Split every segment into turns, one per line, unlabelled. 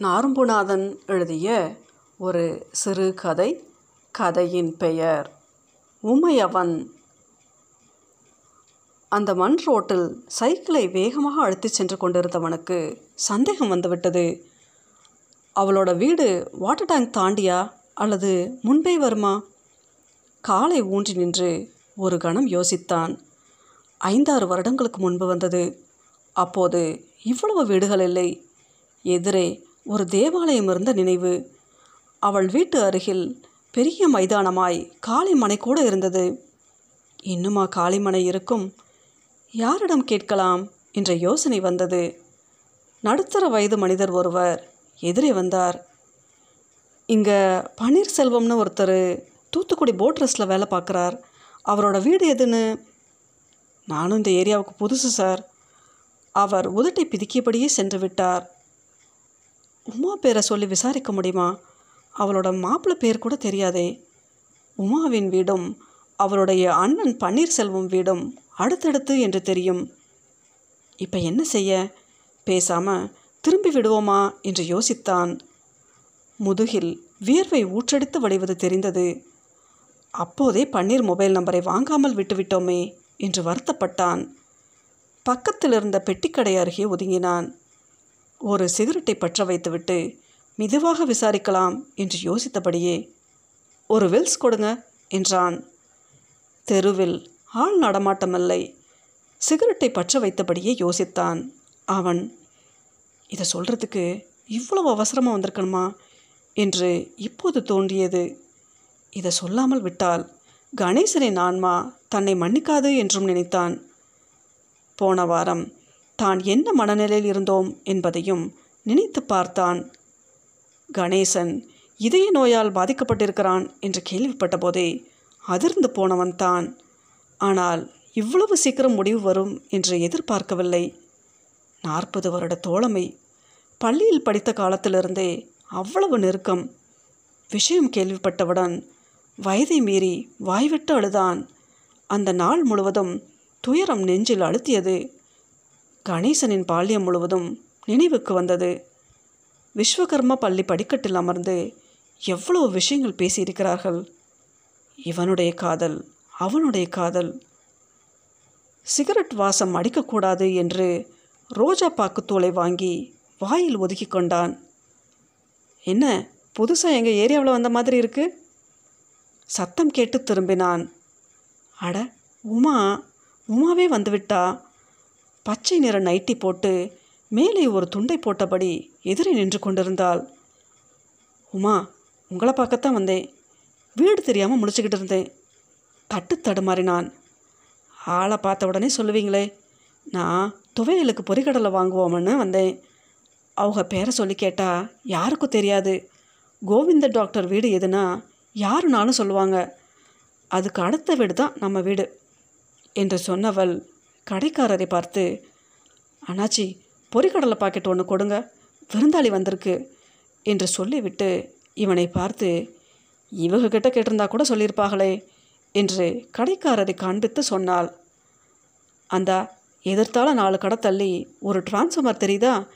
நாரும்புநாதன் எழுதிய ஒரு சிறு கதை கதையின் பெயர் உமையவன். அந்த மண் ரோட்டில் சைக்கிளை வேகமாக அழுத்திச் சென்று கொண்டிருந்தவனுக்கு சந்தேகம் வந்துவிட்டது. அவளோட வீடு வாட்டர் டேங்க் தாண்டியா? அல்லது முன்பே வருமா? காலை ஊன்றி நின்று ஒரு கணம் யோசித்தான். ஐந்தாறு வருடங்களுக்கு முன்பு வந்தது. அப்போது இவ்வளவு வீடுகள் இல்லை. எதிரே ஒரு தேவாலயம் இருந்த நினைவு. அவள் வீட்டு அருகில் பெரிய மைதானமாய் காளிமனை கூட இருந்தது. இன்னுமா காளிமனை இருக்கும்? யாரிடம் கேட்கலாம்? என்ற யோசனை வந்தது. நடுத்தர வயது மனிதர் ஒருவர் எதிரே வந்தார். இங்கே பன்னீர்செல்வம்னு ஒருத்தர் தூத்துக்குடி போட் ரெஸ்ட்டில் வேலை பார்க்குறார் அவரோட வீடு எதுன்னு? நானும் இந்த ஏரியாவுக்கு புதுசு சார். அவர் உதட்டை பிதுக்கியபடியே சென்று விட்டார். உமா பேரை சொல்லி விசாரிக்க முடியுமா? அவளோட மாப்பிள்ளை பேர் கூட தெரியாதே. உமாவின் வீடும் அவளுடைய அண்ணன் பன்னீர்செல்வம் வீடும் அடுத்தடுத்து என்று தெரியும். இப்போ என்ன செய்ய? பேசாமல் திரும்பி விடுவோமா? என்று யோசித்தான். முதுகில் வியர்வை ஊற்றெடுத்து வழிவது தெரிந்தது. அப்போதே பன்னீர் மொபைல் நம்பரை வாங்காமல் விட்டுவிட்டோமே என்று வருத்தப்பட்டான். பக்கத்தில் இருந்த பெட்டிக்கடை அருகே ஒதுங்கினான். ஒரு சிகரெட்டை பற்ற வைத்துவிட்டு மெதுவாக விசாரிக்கலாம் என்று யோசித்தபடியே ஒரு வெல்ஸ் கொடுங்க என்றான். தெருவில் ஆள் நடமாட்டமில்லை. சிகரெட்டை பற்ற வைத்தபடியே யோசித்தான். அவன் இதை சொல்கிறதுக்கு இவ்வளவு அவசரமாக வந்திருக்கணுமா? என்று இப்போது தோன்றியது. இதை சொல்லாமல் விட்டால் கணேசனின் ஆன்மா தன்னை மன்னிக்காது என்றும் நினைத்தான். போன வாரம் தான் என்ன மனநிலையில் இருந்தோம் என்பதையும் நினைத்து பார்த்தான். கணேசன் இதய நோயால் பாதிக்கப்பட்டிருக்கிறான் என்று கேள்விப்பட்ட போதே அதிர்ந்து போனவன் தான். ஆனால் இவ்வளவு சீக்கிரம் முடிவு வரும் என்று எதிர்பார்க்கவில்லை. நாற்பது வருட தோழமை பள்ளியில் படித்த காலத்திலிருந்தே அவ்வளவு நெருக்கம். விஷயம் கேள்விப்பட்டவுடன் வயதை மீறி வாய்விட்டு அழுதான். அந்த நாள் முழுவதும் துயரம் நெஞ்சில் அழுத்தியது. கணேசனின் பால்யம் முழுவதும் நினைவுக்கு வந்தது. விஸ்வகர்மா பள்ளி படிக்கட்டில் அமர்ந்து எவ்வளவு விஷயங்கள் பேசியிருக்கிறார்கள். இவனுடைய காதல் அவனுடைய காதல். சிகரெட் வாசம் அடிக்கக்கூடாது என்று ரோஜா பாக்குத்தூளை வாங்கி வாயில் ஒதுக்கி கொண்டான். என்ன புதுசாக எங்கள் ஏரியாவில் வந்த மாதிரி இருக்கு? சத்தம் கேட்டு திரும்பினான். அட உமா உமாவே வந்துவிட்டா? பச்சை நிற நைட்டி போட்டு மேலே ஒரு துண்டை போட்டபடி எதிரே நின்று கொண்டிருந்தாள். உமா உங்களை பார்க்கத்தான் வந்தேன். வீடு தெரியாமல் முடிச்சுக்கிட்டு இருந்தேன். தட்டு தடுமாறினான். ஆளை பார்த்த உடனே சொல்லுவீங்களே நான் துவையலுக்கு பொறிக்கடலை வாங்குவோம்னு வந்தேன். அவங்க பேரை சொல்லி கேட்டால் யாருக்கும் தெரியாது. கோவிந்த டாக்டர் வீடு எதுனா யாருனாலும் சொல்லுவாங்க. அதுக்கு அடுத்த வீடு தான் நம்ம வீடு என்று சொன்னவள் கடைக்காரரை பார்த்து அண்ணாச்சி பொறிக்கடலை பாக்கெட் ஒன்று கொடுங்க. விருந்தாளி வந்திருக்கு. என்று சொல்லிவிட்டு இவனை பார்த்து இவங்க கிட்ட கேட்டிருந்தா கூட சொல்லியிருப்பாங்களே என்று கடைக்காரரை காண்பித்து சொன்னாள். அந்த எதிர்த்தால நாலு கடை தள்ளி ஒரு டிரான்ஸ்ஃபார்மர் தெரியுதா?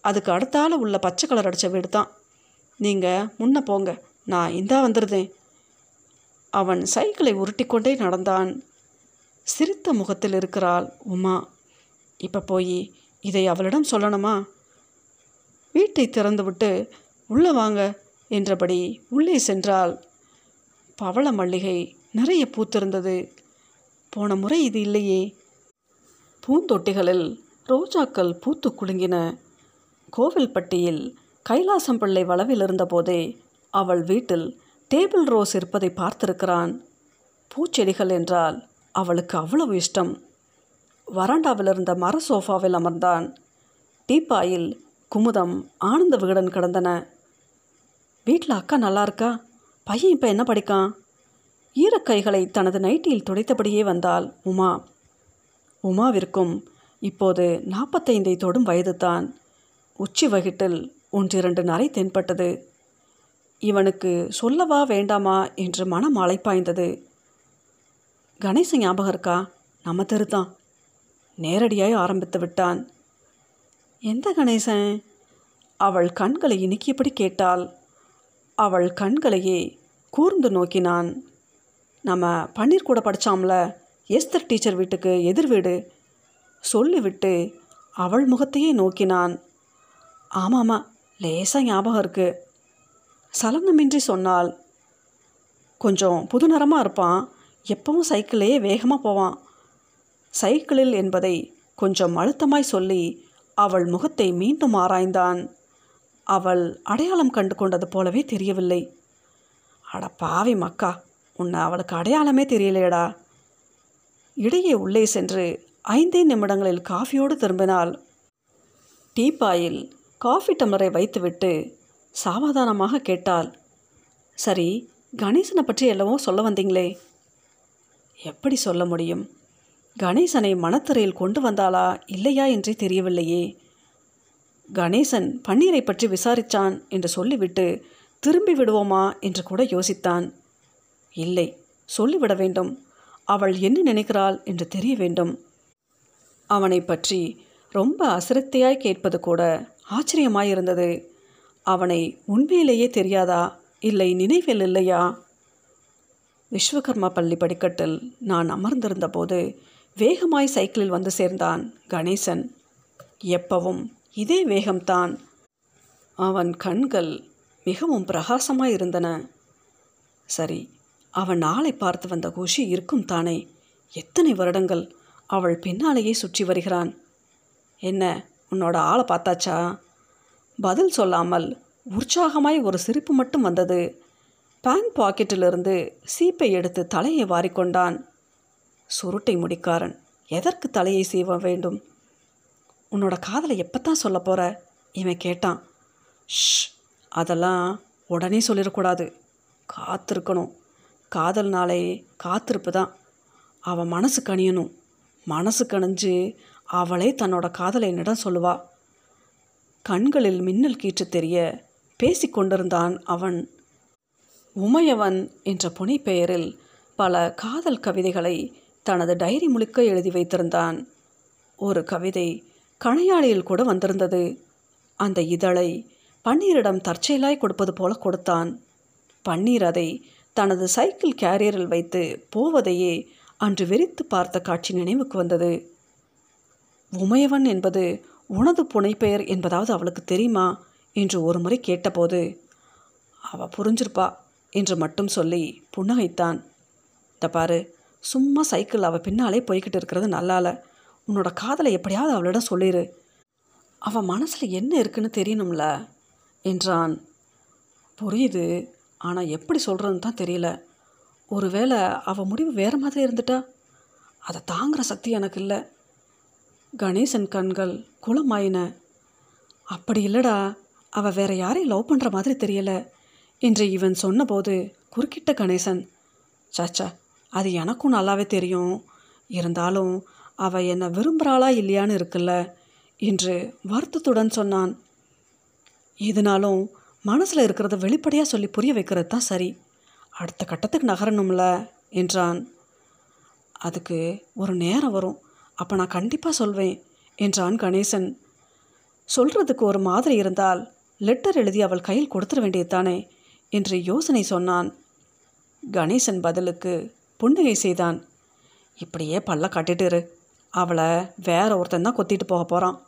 அதுக்கு அடுத்தால உள்ள பச்சை கலர் அடித்த வீடு தான் நீங்கள் முன்ன போங்க. நான் இந்தா வந்துடுதேன் அவன் சைக்கிளை உருட்டிக்கொண்டே நடந்தான். சிரித்த முகத்தில் இருக்கிறாள் உமா. இப்போ போய் இதை அவளிடம் சொல்லணுமா? வீட்டை திறந்துவிட்டு உள்ளே வாங்க என்றபடி உள்ளே சென்றாள். பவள மல்லிகை நிறைய பூத்திருந்தது. போன முறை இது இல்லையே. பூந்தொட்டிகளில் ரோஜாக்கள் பூத்து குலுங்கின. கோவில்பட்டியில் கைலாசம் பிள்ளை வளவில் இருந்தபோதே அவள் வீட்டில் டேபிள் ரோஸ் இருப்பதை பார்த்திருக்கிறான். பூச்செடிகள் என்றால் அவளுக்கு அவ்வளவு இஷ்டம். வராண்டாவில் இருந்த மர சோஃபாவில் அமர்ந்தான். டீப்பாயில் குமுதம் ஆனந்த விகடன் கிடந்தன. வீட்டில் அக்கா நல்லா இருக்கா? பையன் இப்போ என்ன படிக்கான்? ஈரக்கைகளை தனது நைட்டியில் துடைத்தபடியே வந்தாள் உமா. உமாவிற்கும் இப்போது நாற்பத்தைந்தை தொடும் வயதுதான். உச்சி வகிட்டில் ஒன்றிரண்டு நரை தென்பட்டது. இவனுக்கு சொல்லவா வேண்டாமா? என்று மனம் அழைப்பாய்ந்தது கணேசன் ஞாபகம் இருக்கா? நம்ம தெரு தான் நேரடியாக ஆரம்பித்து விட்டான். எந்த கணேசன்? அவள் கண்களை இணுக்கியபடி கேட்டாள். அவள் கண்களையே கூர்ந்து நோக்கினான். நம்ம பன்னீர் கூட படித்தாம்ல எஸ்தர் டீச்சர் வீட்டுக்கு எதிர் வீடு? சொல்லிவிட்டு அவள் முகத்தையே நோக்கினான். ஆமாம்மா லேசாக ஞாபகம் இருக்கு. சலனமின்றி சொன்னாள். கொஞ்சம் புதுநரமாக இருப்பான். எப்பவும் சைக்கிளையே வேகமாக போவான். சைக்கிளில் என்பதை கொஞ்சம் அழுத்தமாய் சொல்லி அவள் முகத்தை மீண்டும் ஆராய்ந்தான். அவள் அடையாளம் கண்டு கொண்டது போலவே தெரியவில்லை. அட பாவி மக்கா உன்னை அவளுக்கு அடையாளமே தெரியலையடா. இடையே உள்ளே சென்று ஐந்தே நிமிடங்களில் காஃபியோடு திரும்பினாள். டீப்பாயில் காஃபி டம்ளரை வைத்துவிட்டு சாவதானமாக கேட்டாள். சரி கணேசனை பற்றி எல்லவோ சொல்ல வந்தீங்களே. எப்படி சொல்ல முடியும்? கணேசனை மனத்திரையில் கொண்டு வந்தாளா இல்லையா என்றே தெரியவில்லையே. கணேசன் பன்னீரை பற்றி விசாரித்தான் என்று சொல்லிவிட்டு திரும்பி விடுவோமா? என்று கூட யோசித்தான். இல்லை சொல்லிவிட வேண்டும். அவள் என்ன நினைக்கிறாள் என்று தெரிய வேண்டும். அவனை பற்றி ரொம்ப அசிரத்தையாய் கேட்பது கூட ஆச்சரியமாயிருந்தது. அவனை உண்மையிலேயே தெரியாதா? இல்லை நினைவில் இல்லையா? விஸ்வகர்மா பள்ளி படிக்கட்டில் நான் அமர்ந்திருந்தபோது வேகமாய் சைக்கிளில் வந்து சேர்ந்தான் கணேசன். எப்பவும் இதே வேகம்தான். அவன் கண்கள் மிகவும் பிரகாசமாய் இருந்தன. சரி அவன் நாளை பார்த்து வந்த குஷி இருக்கும் தானே? எத்தனை வருடங்கள் அவள் பின்னாலேயே சுற்றி வருகிறான். என்ன உன்னோட ஆளை பார்த்தாச்சா? பதில் சொல்லாமல் உற்சாகமாய் ஒரு சிரிப்பு மட்டும் வந்தது. பேண்ட் பாக்கெட்டிலிருந்து சீப்பை எடுத்து தலையை வாரிக்கொண்டான். சுருட்டை முடிக்காரன் எதற்கு தலையை சீவ வேண்டும்? உன்னோட காதலை எப்பத்தான் சொல்ல போகிற இவன் கேட்டான். ஷ் அதெல்லாம் உடனே சொல்லிடக்கூடாது. காத்திருக்கணும். காதல்னாலே காத்திருப்பு தான். அவன் மனசு கணியணும் மனசு கணிஞ்சு அவளே தன்னோட காதலை என்னிடம் சொல்லுவா. கண்களில் மின்னல் கீற்று தெரிய பேசிக்கொண்டிருந்தான் அவன். உமையவன் என்ற புனைப்பெயரில் பல காதல் கவிதைகளை தனது டைரி முழுக்க எழுதி வைத்திருந்தான். ஒரு கவிதை கணையாளியில் கூட வந்திருந்தது. அந்த இதழை பன்னீரிடம் தற்செயலாய் கொடுப்பது போல கொடுத்தான். பன்னீர் அதை தனது சைக்கிள் கேரியரில் வைத்து போவதையே அன்று வெறித்து பார்த்த காட்சி நினைவுக்கு வந்தது. உமையவன் என்பது உனது புனைப்பெயர் என்பதாவது அவளுக்கு தெரியுமா? என்று ஒரு முறை கேட்டபோது அவ புரிஞ்சிருப்பா. என்று மட்டும் சொல்லி புன்னகைத்தான். இந்த பாரு சும்மா சைக்கிள் அவள் பின்னாலே போய்கிட்டு இருக்கிறது நல்லால. உன்னோட காதலை எப்படியாவது அவளிடம் சொல்லிடு அவள் மனசில் என்ன இருக்குன்னு தெரியணும்ல? என்றான். புரியுது. ஆனால் எப்படி சொல்கிறதுன்னு தான் தெரியல. ஒருவேளை அவள் முடிவு வேறு மாதிரி இருந்துட்டா? அதை தாங்குகிற சக்தி எனக்கு இல்லை. கணேசன் கண்கள் குளமாயின. அப்படி இல்லைடா. அவள் வேற யாரையும் லவ் பண்ணுற மாதிரி தெரியலை. என்று இவன் சொன்னபோது குறுக்கிட்ட கணேசன் சாச்சா அது எனக்கும் நல்லாவே தெரியும். இருந்தாலும் அவள் என்னை விரும்புகிறாளா இல்லையான்னு இருக்குல்ல? என்று வருத்தத்துடன் சொன்னான். எதுனாலும் மனசில் இருக்கிறத வெளிப்படையாக சொல்லி புரிய வைக்கிறது தான் சரி. அடுத்த கட்டத்துக்கு நகரணும்ல என்றான். அதுக்கு ஒரு நேரம் வரும். அப்போ நான் கண்டிப்பாக சொல்வேன் என்றான் கணேசன். சொல்கிறதுக்கு ஒரு மாதிரி இருந்தால் லெட்டர் எழுதி அவள் கையில் கொடுத்துட வேண்டியதுதானே? என்று யோசனை சொன்னான். கணேசன் பதிலுக்கு புன்னகை செய்தான். இப்படியே பல்ல காட்டிட்டுரு அவளை வேற ஒருத்தன் தான் கொத்திட்டு போக போகிறான்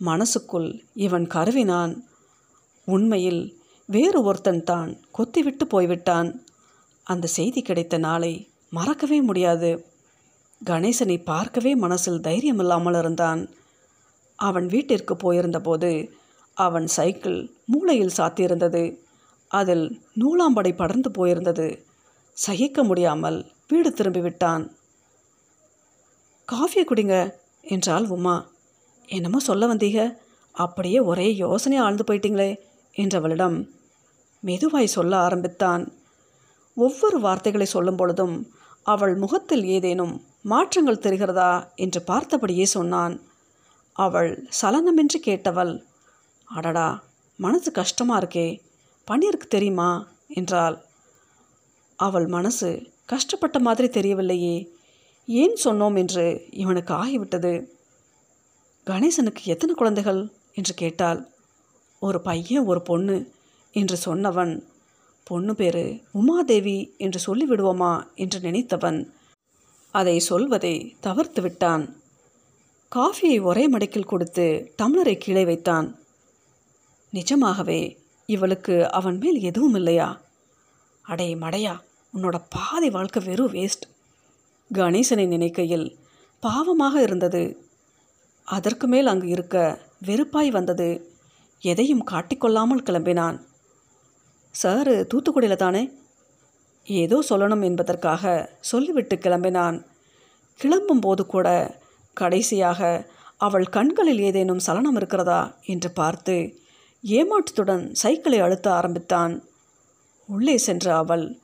மனசுக்குள் இவன் கருவினான். உண்மையில் வேறு ஒருத்தன் தான் கொத்திவிட்டு போய்விட்டான். அந்த செய்தி கிடைத்த நாளை மறக்கவே முடியாது. கணேசனை பார்க்கவே மனசில் தைரியம் இல்லாமல் இருந்தான். அவன் வீட்டிற்கு போயிருந்தபோது அவன் சைக்கிள் மூளையில் சாத்தியிருந்தது. அதில் நூலாம்படை படர்ந்து போயிருந்தது. சகிக்க முடியாமல் வீடு திரும்பிவிட்டான். காஃபியை குடிங்க என்றாள் உமா. என்னமோ சொல்ல வந்தீங்க. அப்படியே ஒரே யோசனை ஆழ்ந்து போயிட்டீங்களே என்றவளிடம் மெதுவாய் சொல்ல ஆரம்பித்தான். ஒவ்வொரு வார்த்தைகளை சொல்லும் பொழுதும் அவள் முகத்தில் ஏதேனும் மாற்றங்கள் தெரிகிறதா என்று பார்த்தபடியே சொன்னான். அவள் சலனமின்றி கேட்டவள் அடடா மனது கஷ்டமாக இருக்கே. பண்ணியிருக்கு தெரியுமா? என்றாள். அவள் மனசு கஷ்டப்பட்ட மாதிரி தெரியவில்லையே. ஏன் சொன்னோம் என்று இவனுக்கு ஆகிவிட்டது. கணேசனுக்கு எத்தனை குழந்தைகள்? என்று கேட்டாள். ஒரு பையன் ஒரு பொண்ணு என்று சொன்னவன். பொண்ணு பேரு உமாதேவி என்று சொல்லிவிடுவோமா? என்று நினைத்தவன். அதை சொல்வதை தவிர்த்து விட்டான். காஃபியை ஒரே மடக்கில் கொடுத்து டம்ளரை கீழே வைத்தான். நிஜமாகவே இவளுக்கு அவன் மேல் எதுவும் இல்லையா? அடே மடையா உன்னோட பாதி வாழ்க்கை வெறும் வேஸ்ட் கணேசனை நினைக்கையில் பாவமாக இருந்தது. அதற்கு மேல் அங்கு இருக்க வெறுப்பாய் வந்தது. எதையும் காட்டிக்கொள்ளாமல் கிளம்பினான். சார் தூத்துக்குடியில் தானே? ஏதோ சொல்லணும் என்பதற்காக சொல்லிவிட்டு கிளம்பினான். கிளம்பும்போது கூட கடைசியாக அவள் கண்களில் ஏதேனும் சலனம் இருக்கிறதா என்று பார்த்து ஏமாற்றத்துடன் சைக்கிளை அழுத்த ஆரம்பித்தான். உள்ளே சென்ற அவள்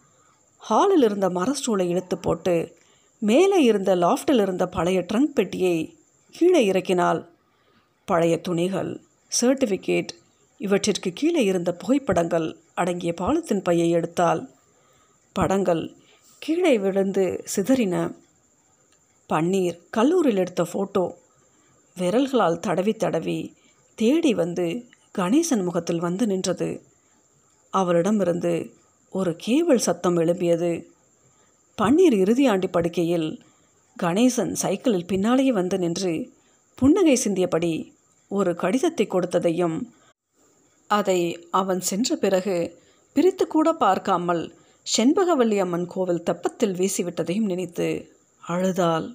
ஹாலில் இருந்த மரஸ்டூலை இழுத்து போட்டு மேலே இருந்த லாஃப்டில் இருந்த பழைய ட்ரங்க் பெட்டியை கீழே இறக்கினாள். பழைய துணிகள் சர்டிஃபிகேட் இவற்றிற்கு கீழே இருந்த புகைப்படங்கள் அடங்கிய பாலத்தின் பையை எடுத்தாள். படங்கள் கீழே விழுந்து சிதறின. பன்னீர் கல்லூரியில் எடுத்த ஃபோட்டோ விரல்களால் தடவி தடவி தேடி வந்து கணேசன் முகத்தில் வந்து நின்றது. அவரிடமிருந்து ஒரு கேவல் சத்தம் எழுப்பியது பன்னீர் இறுதியாண்டி படுக்கையில் கணேசன் சைக்கிளில் பின்னாலேயே வந்து நின்று புன்னகை சிந்தியபடி ஒரு கடிதத்தை கொடுத்ததையும் அதை அவன் சென்ற பிறகு பிரித்து கூட பார்க்காமல் செண்பகவல்லி அம்மன் கோவில் தெப்பத்தில் வீசிவிட்டதையும் நினைத்து அழுதாள்.